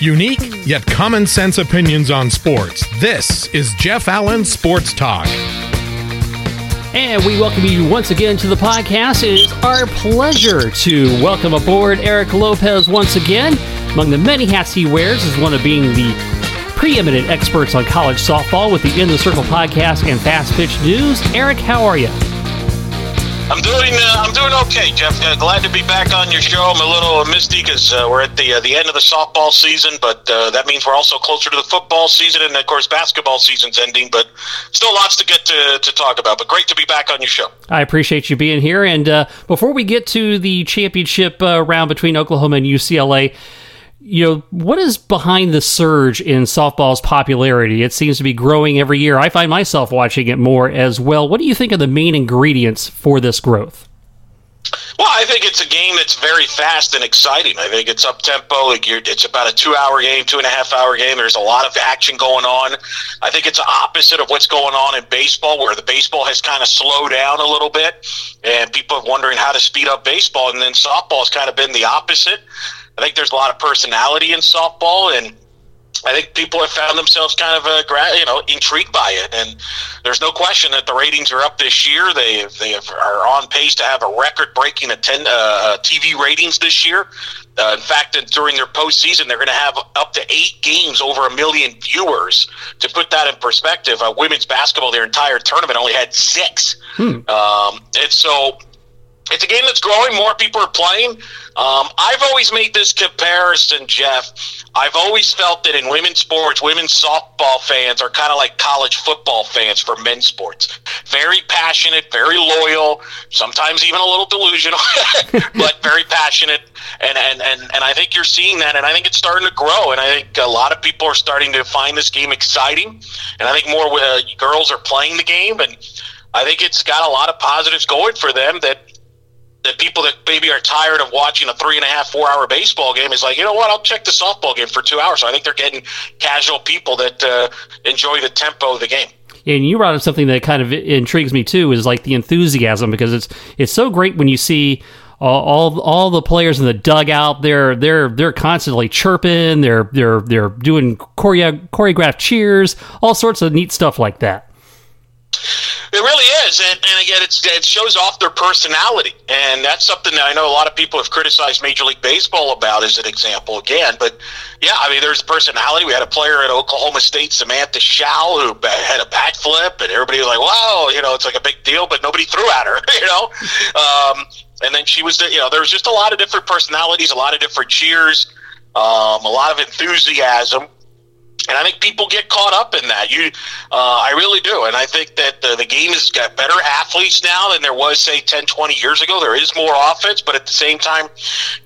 Unique yet common sense opinions on sports. This is Jeff Allen Sports Talk. And we welcome you once again to the podcast. It is our pleasure to welcome aboard Eric Lopez once again. Among the many hats he wears is one of being the preeminent experts on college softball with the In the Circle podcast and Fast Pitch News. Eric, how are you? I'm doing uh, I'm doing okay, Jeff. Uh, glad to be back on your show. I'm a little misty because uh, we're at the uh, the end of the softball season, but uh, that means we're also closer to the football season, and of course basketball season's ending. But still lots to get to, to talk about. But great to be back on your show. I appreciate you being here. And uh, before we get to the championship round between Oklahoma and UCLA you know, what is behind the surge in softball's popularity? It seems to be growing every year. I find myself watching it more as well. What do you think are the main ingredients for this growth? Well, I think it's a game that's very fast and exciting. I think it's up tempo. It's about a two hour game, two and a half hour game. There's a lot of action going on. I think it's the opposite of what's going on in baseball, where the baseball has kind of slowed down a little bit, and people are wondering how to speed up baseball. And then softball has kind of been the opposite. I think there's a lot of personality in softball, and I think people have found themselves kind of uh, you know intrigued by it, and there's no question that the ratings are up this year. They they are on pace to have a record-breaking attend, uh, TV ratings this year. Uh, in fact, during their postseason, they're going to have up to eight games over a million viewers. To put that in perspective, uh, women's basketball, their entire tournament only had six. Hmm. Um, and so it's a game that's growing. More people are playing. Um, I've always made this comparison, Jeff. I've always felt that in women's sports, women's softball fans are kind of like college football fans for men's sports. Very passionate, very loyal, sometimes even a little delusional, but very passionate. And, and, and, and I think you're seeing that, and I think it's starting to grow. And I think a lot of people are starting to find this game exciting. And I think more uh, girls are playing the game. And I think it's got a lot of positives going for them that that people that maybe are tired of watching a three and a half, four hour baseball game is like, you know what, I'll check the softball game for two hours. So I think they're getting casual people that uh, enjoy the tempo of the game. And you brought up something that kind of intrigues me too, is like the enthusiasm because it's it's so great when you see all, all, all the players in the dugout. They're they're they're constantly chirping. They're they're they're doing choreo- choreographed cheers, all sorts of neat stuff like that. It really is, and, and again, it shows off their personality, and that's something that I know a lot of people have criticized Major League Baseball about as an example. Again, but yeah, I mean, there's personality. We had a player at Oklahoma State, Samantha Show, who had a backflip, and everybody was like, "Wow, you know, it's like a big deal," but nobody threw at her, you know. Um, and then she was, you know, there was just a lot of different personalities, a lot of different cheers, um, a lot of enthusiasm and I think people get caught up in that. You, uh, I really do. And I think that the, the game has got better athletes now than there was, say, 10, 20 years ago. There is more offense, but at the same time,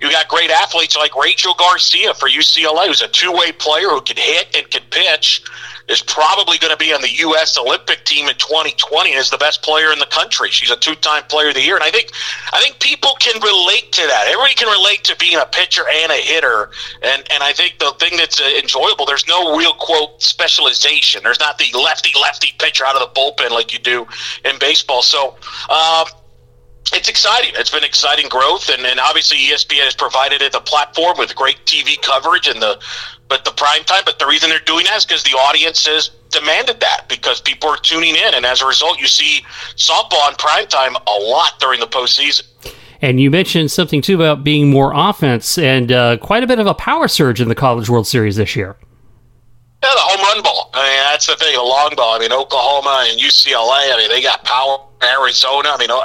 you got great athletes like Rachel Garcia for UCLA, who's a two way player who can hit and can pitch is probably going to be on the U.S. Olympic team in 2020 and is the best player in the country. She's a two-time player of the year, and I think I think people can relate to that. Everybody can relate to being a pitcher and a hitter, and and I think the thing that's uh, enjoyable. There's no real quote specialization. There's not the lefty lefty pitcher out of the bullpen like you do in baseball. So. Um, it's exciting. It's been exciting growth, and, and obviously ESPN has provided it the platform with great TV coverage and the but the prime time. But the reason they're doing that is because the audience has demanded that because people are tuning in, and as a result, you see softball on prime time a lot during the postseason. And you mentioned something too about being more offense and uh, quite a bit of a power surge in the College World Series this year. Yeah, the home run ball. I mean, that's the thing. The long ball. I mean, Oklahoma and UCLA. I mean, they got power Arizona. I mean, uh,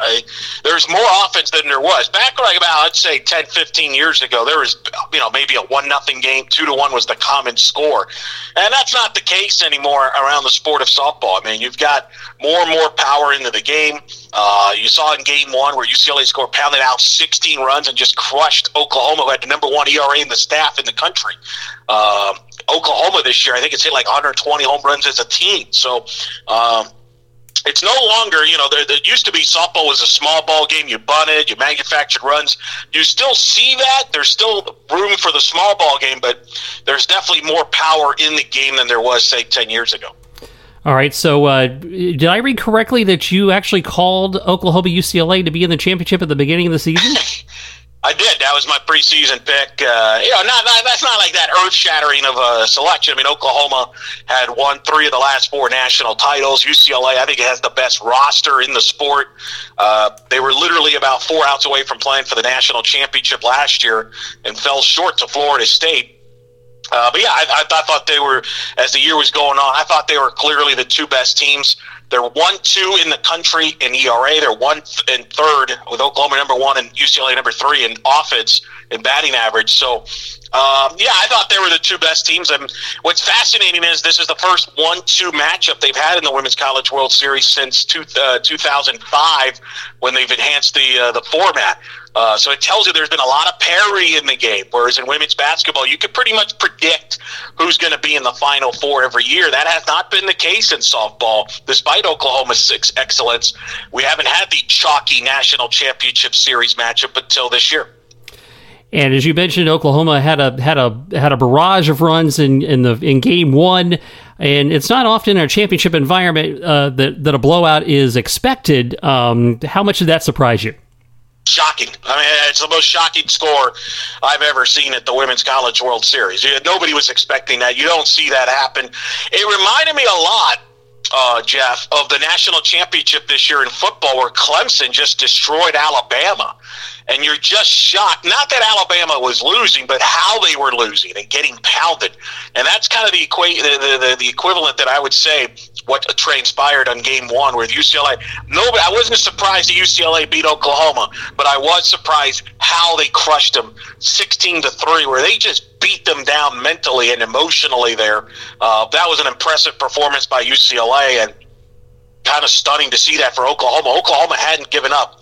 there's more offense than there was back like about I'd say 10, 15 years ago. There was you know maybe a one nothing game, two to one was the common score, and that's not the case anymore around the sport of softball. I mean, you've got more and more power into the game. Uh, you saw in game one where UCLA scored pounded out 16 runs and just crushed Oklahoma, who had the number one ERA in the staff in the country. Um, Oklahoma this year, I think it's hit like 120 home runs as a team. So. Um, it's no longer, you know, there, there used to be softball was a small ball game. You bunted, you manufactured runs. You still see that. There's still room for the small ball game, but there's definitely more power in the game than there was, say, 10 years ago. All right. So, uh, did I read correctly that you actually called Oklahoma UCLA to be in the championship at the beginning of the season? I did. That was my preseason pick. Uh, you know, not, not, that's not like that earth shattering of a selection. I mean, Oklahoma had won three of the last four national titles. UCLA, I think, has the best roster in the sport. Uh, they were literally about four outs away from playing for the national championship last year and fell short to Florida State. Uh, but yeah, I, I, I thought they were, as the year was going on, I thought they were clearly the two best teams. They're one, two in the country in ERA. They're one and third with Oklahoma number one and UCLA number three in offense and batting average. So, um, yeah, I thought they were the two best teams. And what's fascinating is this is the first one-two matchup they've had in the Women's College World Series since two, uh, 2005 when they've enhanced the uh, the format. Uh, so it tells you there's been a lot of parity in the game. Whereas in women's basketball, you could pretty much predict who's going to be in the Final Four every year. That has not been the case in softball. Despite Oklahoma's six excellence, we haven't had the chalky national championship series matchup until this year. And as you mentioned, Oklahoma had a had a had a barrage of runs in in the in game one, and it's not often in a championship environment uh, that that a blowout is expected. Um, how much did that surprise you? shocking. I mean, it's the most shocking score I've ever seen at the Women's College World Series. Nobody was expecting that. You don't see that happen. It reminded me a lot. Uh, Jeff, of the national championship this year in football, where Clemson just destroyed Alabama and you're just shocked. Not that Alabama was losing, but how they were losing and getting pounded. And that's kind of the, equa- the, the, the equivalent that I would say what transpired on game one with UCLA. Nobody, I wasn't surprised that UCLA beat Oklahoma, but I was surprised how they crushed them 16 to 3, where they just beat them down mentally and emotionally there. Uh, that was an impressive performance by UCLA and kind of stunning to see that for Oklahoma. Oklahoma hadn't given up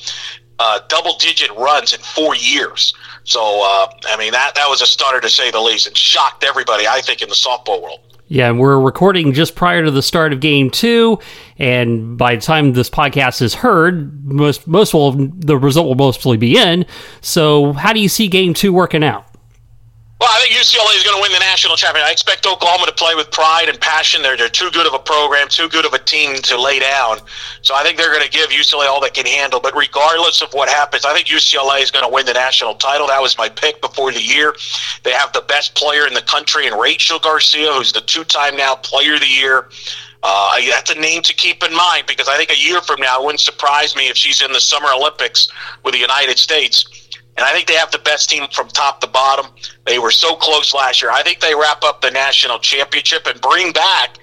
uh, double digit runs in four years. So, uh, I mean, that, that was a stunner to say the least and shocked everybody, I think, in the softball world. Yeah, we're recording just prior to the start of game two. And by the time this podcast is heard, most most will the result will mostly be in. So, how do you see game two working out? Well, I think UCLA is going to win the national championship. I expect Oklahoma to play with pride and passion. They're, they're too good of a program, too good of a team to lay down. So I think they're going to give UCLA all they can handle. But regardless of what happens, I think UCLA is going to win the national title. That was my pick before the year. They have the best player in the country in Rachel Garcia, who's the two-time now Player of the Year. Uh, that's a name to keep in mind because I think a year from now, it wouldn't surprise me if she's in the Summer Olympics with the United States. And I think they have the best team from top to bottom. They were so close last year. I think they wrap up the national championship and bring back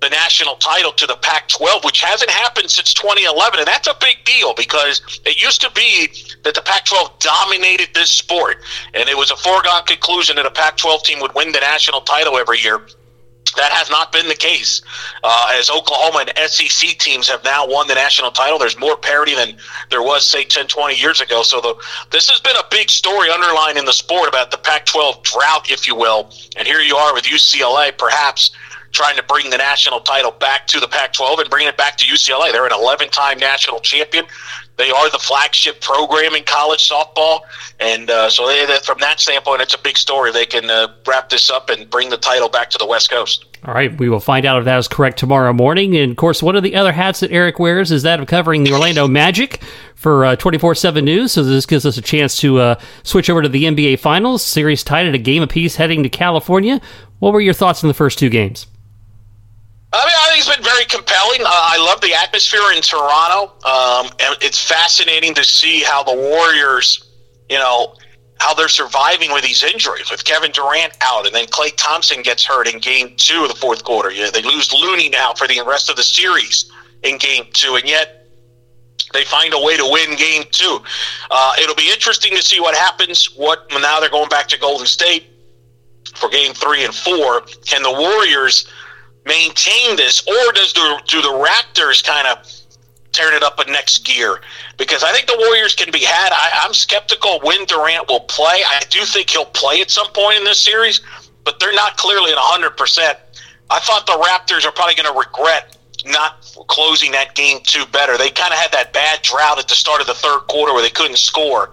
the national title to the Pac 12, which hasn't happened since 2011. And that's a big deal because it used to be that the Pac 12 dominated this sport. And it was a foregone conclusion that a Pac 12 team would win the national title every year. That has not been the case. Uh, as Oklahoma and SEC teams have now won the national title, there's more parity than there was, say, 10, 20 years ago. So the, this has been a big story underlying in the sport about the Pac 12 drought, if you will. And here you are with UCLA, perhaps trying to bring the national title back to the Pac 12 and bring it back to UCLA. They're an 11 time national champion. They are the flagship program in college softball. And uh, so, they, from that standpoint, it's a big story. They can uh, wrap this up and bring the title back to the West Coast. All right, we will find out if that is correct tomorrow morning. And of course, one of the other hats that Eric wears is that of covering the Orlando Magic for uh, 24 uh, 7 News. So this gives us a chance to uh, switch over to the NBA Finals. Series tied at a game apiece heading to California. What were your thoughts in the first two games? I mean, I think it's been very compelling. Uh, I love the atmosphere in Toronto. Um, and it's fascinating to see how the Warriors, you know, how they're surviving with these injuries, with Kevin Durant out, and then Klay Thompson gets hurt in Game Two of the fourth quarter. Know, they lose Looney now for the rest of the series in Game Two, and yet they find a way to win Game Two. Uh, it'll be interesting to see what happens. What now they're going back to Golden State for Game Three and Four. Can the Warriors? Maintain this, or does the do the Raptors kind of turn it up a next gear? Because I think the Warriors can be had. I, I'm skeptical when Durant will play. I do think he'll play at some point in this series, but they're not clearly at 100. percent I thought the Raptors are probably going to regret not closing that game two better. They kind of had that bad drought at the start of the third quarter where they couldn't score.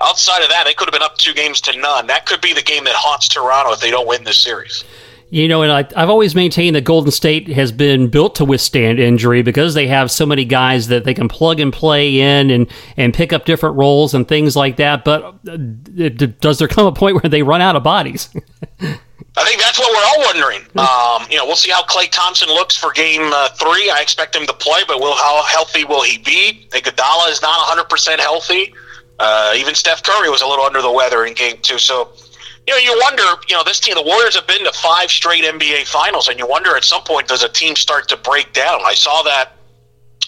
Outside of that, they could have been up two games to none. That could be the game that haunts Toronto if they don't win this series. You know, and I, I've always maintained that Golden State has been built to withstand injury because they have so many guys that they can plug and play in and, and pick up different roles and things like that. But uh, does there come a point where they run out of bodies? I think that's what we're all wondering. Um, you know, we'll see how Klay Thompson looks for Game uh, Three. I expect him to play, but will how healthy will he be? Iguodala is not 100 percent healthy. Uh, even Steph Curry was a little under the weather in Game Two. So you know, you wonder, you know, this team, the Warriors have been to five straight NBA finals, and you wonder at some point, does a team start to break down? I saw that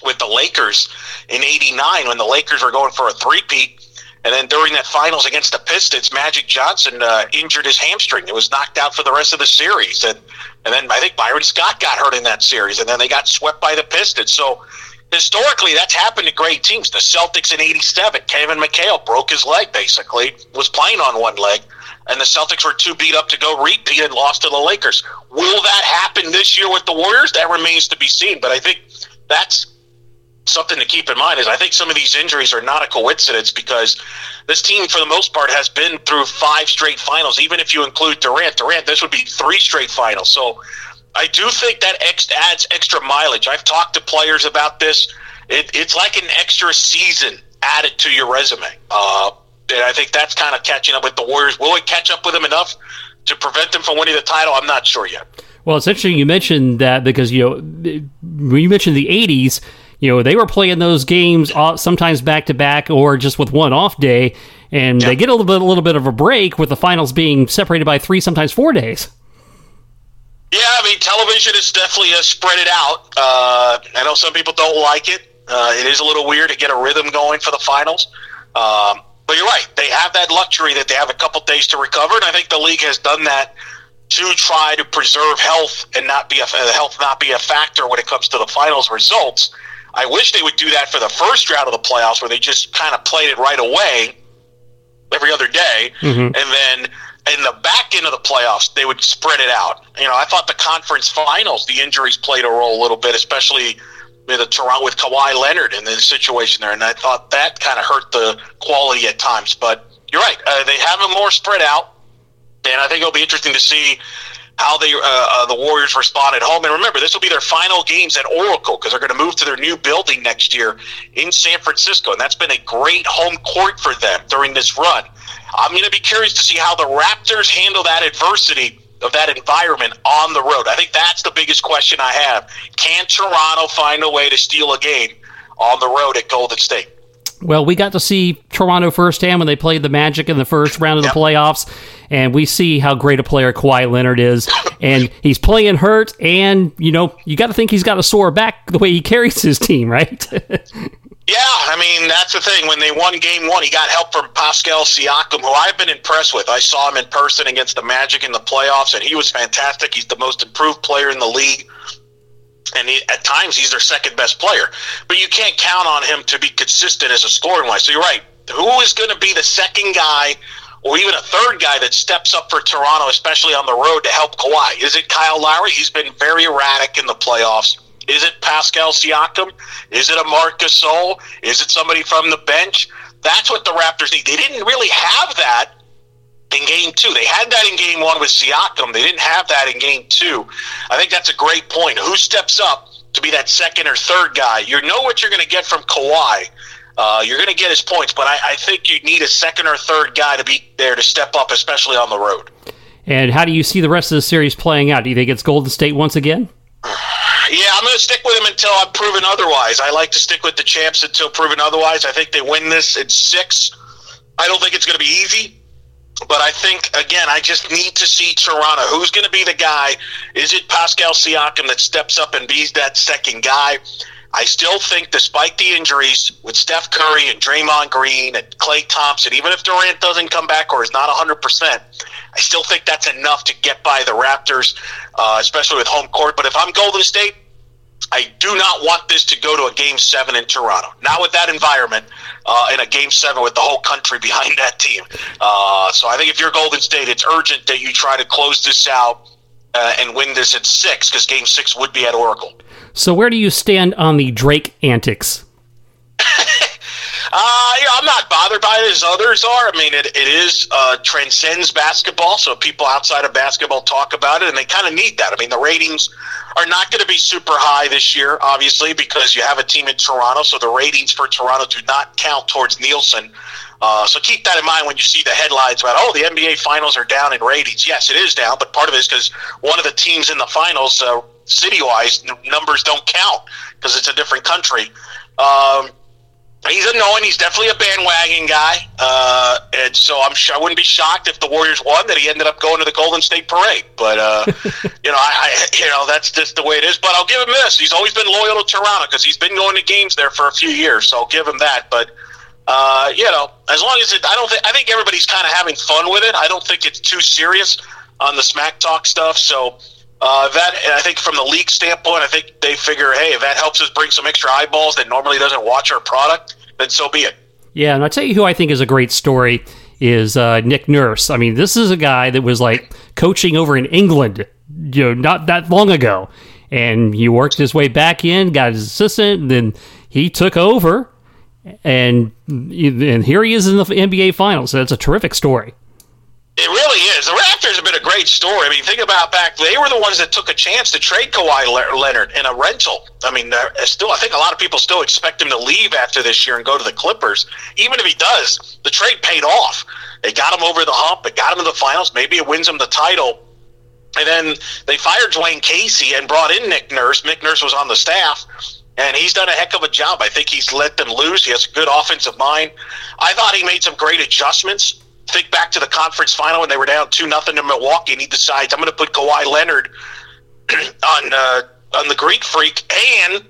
with the Lakers in 89 when the Lakers were going for a three-peat. And then during that finals against the Pistons, Magic Johnson uh, injured his hamstring. It was knocked out for the rest of the series. And, and then I think Byron Scott got hurt in that series. And then they got swept by the Pistons. So historically, that's happened to great teams. The Celtics in 87, Kevin McHale broke his leg, basically, was playing on one leg and the Celtics were too beat up to go repeat and lost to the Lakers. Will that happen this year with the Warriors? That remains to be seen. But I think that's something to keep in mind is I think some of these injuries are not a coincidence because this team, for the most part, has been through five straight finals. Even if you include Durant, Durant, this would be three straight finals. So I do think that ex- adds extra mileage. I've talked to players about this. It, it's like an extra season added to your resume. Uh, and I think that's kind of catching up with the Warriors. Will it catch up with them enough to prevent them from winning the title? I'm not sure yet. Well, it's interesting you mentioned that because you know when you mentioned the '80s, you know they were playing those games sometimes back to back or just with one off day, and yeah. they get a little bit a little bit of a break with the finals being separated by three, sometimes four days. Yeah, I mean, television is definitely a spread it out. Uh, I know some people don't like it. Uh, it is a little weird to get a rhythm going for the finals. Um, but you're right. They have that luxury that they have a couple days to recover, and I think the league has done that to try to preserve health and not be a health not be a factor when it comes to the finals results. I wish they would do that for the first round of the playoffs, where they just kind of played it right away every other day, mm-hmm. and then in the back end of the playoffs they would spread it out. You know, I thought the conference finals the injuries played a role a little bit, especially with a Toronto with Kawhi Leonard in the situation there, and I thought that kind of hurt the quality at times. But you're right; uh, they have them more spread out, and I think it'll be interesting to see how they uh, uh, the Warriors respond at home. And remember, this will be their final games at Oracle because they're going to move to their new building next year in San Francisco, and that's been a great home court for them during this run. I'm going to be curious to see how the Raptors handle that adversity of that environment on the road? I think that's the biggest question I have. Can Toronto find a way to steal a game on the road at Golden State? Well, we got to see Toronto firsthand when they played the Magic in the first round of the playoffs, and we see how great a player Kawhi Leonard is. and he's playing hurt, and you know you got to think he's got a sore back the way he carries his team, right? Yeah, I mean that's the thing. When they won Game One, he got help from Pascal Siakam, who I've been impressed with. I saw him in person against the Magic in the playoffs, and he was fantastic. He's the most improved player in the league, and he, at times he's their second best player. But you can't count on him to be consistent as a scoring wise. So you're right. Who is going to be the second guy? Or even a third guy that steps up for Toronto, especially on the road to help Kawhi. Is it Kyle Lowry? He's been very erratic in the playoffs. Is it Pascal Siakam? Is it a Marc Gasol? Is it somebody from the bench? That's what the Raptors need. They didn't really have that in game two. They had that in game one with Siakam. They didn't have that in game two. I think that's a great point. Who steps up to be that second or third guy? You know what you're going to get from Kawhi. Uh, you're going to get his points, but I, I think you need a second or third guy to be there to step up, especially on the road. And how do you see the rest of the series playing out? Do you think it's Golden State once again? Yeah, I'm going to stick with them until I'm proven otherwise. I like to stick with the champs until proven otherwise. I think they win this in six. I don't think it's going to be easy, but I think again, I just need to see Toronto. Who's going to be the guy? Is it Pascal Siakam that steps up and be that second guy? I still think, despite the injuries with Steph Curry and Draymond Green and Klay Thompson, even if Durant doesn't come back or is not 100%, I still think that's enough to get by the Raptors, uh, especially with home court. But if I'm Golden State, I do not want this to go to a game seven in Toronto. Not with that environment uh, in a game seven with the whole country behind that team. Uh, so I think if you're Golden State, it's urgent that you try to close this out uh, and win this at six because game six would be at Oracle. So where do you stand on the Drake antics? Uh, I'm not bothered by it as others are. I mean, it, it is uh, transcends basketball, so people outside of basketball talk about it, and they kind of need that. I mean, the ratings are not going to be super high this year, obviously, because you have a team in Toronto, so the ratings for Toronto do not count towards Nielsen. Uh, so keep that in mind when you see the headlines about, oh, the NBA finals are down in ratings. Yes, it is down, but part of it is because one of the teams in the finals, uh, city wise, n- numbers don't count because it's a different country. Um, he's annoying. He's definitely a bandwagon guy, uh, and so I'm sure I wouldn't be shocked if the Warriors won that he ended up going to the Golden State Parade. But uh, you know, I, I you know that's just the way it is. But I'll give him this: he's always been loyal to Toronto because he's been going to games there for a few years. So I'll give him that. But uh, you know, as long as it, I don't think I think everybody's kind of having fun with it. I don't think it's too serious on the smack talk stuff. So. Uh, that I think from the league standpoint, I think they figure, hey, if that helps us bring some extra eyeballs that normally doesn't watch our product, then so be it. Yeah, and I'll tell you who I think is a great story is uh, Nick Nurse. I mean, this is a guy that was like coaching over in England, you know, not that long ago, and he worked his way back in, got his assistant, and then he took over, and and here he is in the NBA Finals. So that's a terrific story. It really is. The Raptors have been a great story. I mean, think about back; they were the ones that took a chance to trade Kawhi Leonard in a rental. I mean, still, I think a lot of people still expect him to leave after this year and go to the Clippers. Even if he does, the trade paid off. They got him over the hump. It got him to the finals. Maybe it wins him the title. And then they fired Dwane Casey and brought in Nick Nurse. Nick Nurse was on the staff, and he's done a heck of a job. I think he's let them lose. He has a good offensive mind. I thought he made some great adjustments think back to the conference final when they were down two nothing to Milwaukee, and he decides I'm going to put Kawhi Leonard on uh, on the Greek Freak, and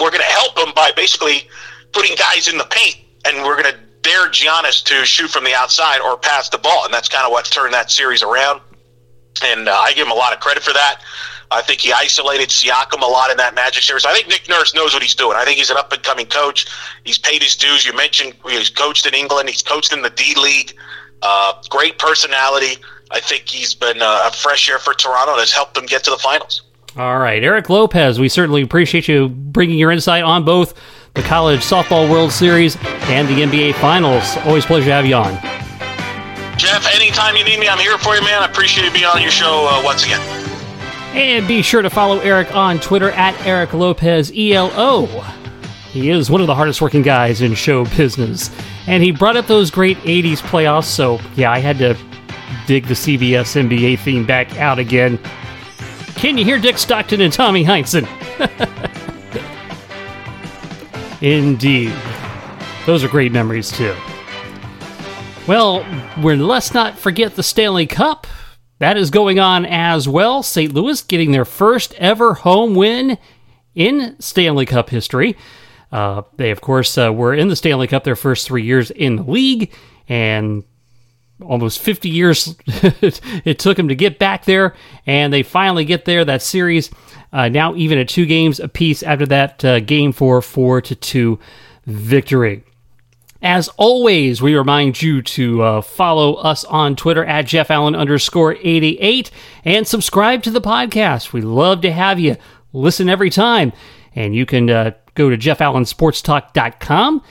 we're going to help him by basically putting guys in the paint, and we're going to dare Giannis to shoot from the outside or pass the ball, and that's kind of what turned that series around. And uh, I give him a lot of credit for that. I think he isolated Siakam a lot in that Magic series. I think Nick Nurse knows what he's doing. I think he's an up and coming coach. He's paid his dues. You mentioned he's coached in England. He's coached in the D League. Uh, great personality. I think he's been uh, a fresh air for Toronto and has helped them get to the finals. All right, Eric Lopez, we certainly appreciate you bringing your insight on both the College Softball World Series and the NBA Finals. Always pleasure to have you on. Jeff, anytime you need me, I'm here for you, man. I appreciate you being on your show uh, once again. And be sure to follow Eric on Twitter at Eric Lopez ELO. He is one of the hardest working guys in show business. And he brought up those great 80s playoffs, so yeah, I had to dig the CBS NBA theme back out again. Can you hear Dick Stockton and Tommy Heinsohn? Indeed. Those are great memories, too. Well, we're, let's not forget the Stanley Cup. That is going on as well. St. Louis getting their first ever home win in Stanley Cup history. Uh, they, of course, uh, were in the Stanley Cup their first three years in the league, and almost 50 years it took them to get back there, and they finally get there. That series uh, now even at two games apiece after that uh, game four, four to two victory. As always, we remind you to uh, follow us on Twitter at Jeff Allen underscore 88 and subscribe to the podcast. We love to have you listen every time. And you can uh, go to jeffallensportstalk.com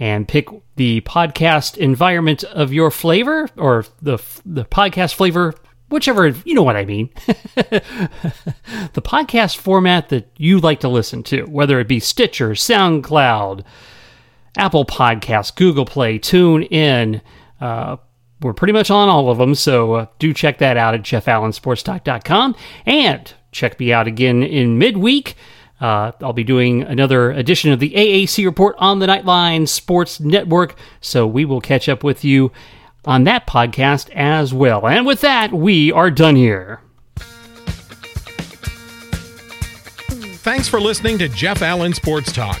and pick the podcast environment of your flavor or the, the podcast flavor whichever you know what I mean. the podcast format that you like to listen to, whether it be Stitcher, SoundCloud, Apple Podcasts, Google Play, Tune In. Uh, we're pretty much on all of them, so uh, do check that out at jeffallensportstalk.com. And check me out again in midweek. Uh, I'll be doing another edition of the AAC report on the Nightline Sports Network, so we will catch up with you on that podcast as well. And with that, we are done here. Thanks for listening to Jeff Allen Sports Talk.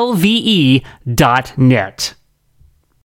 V E dot net.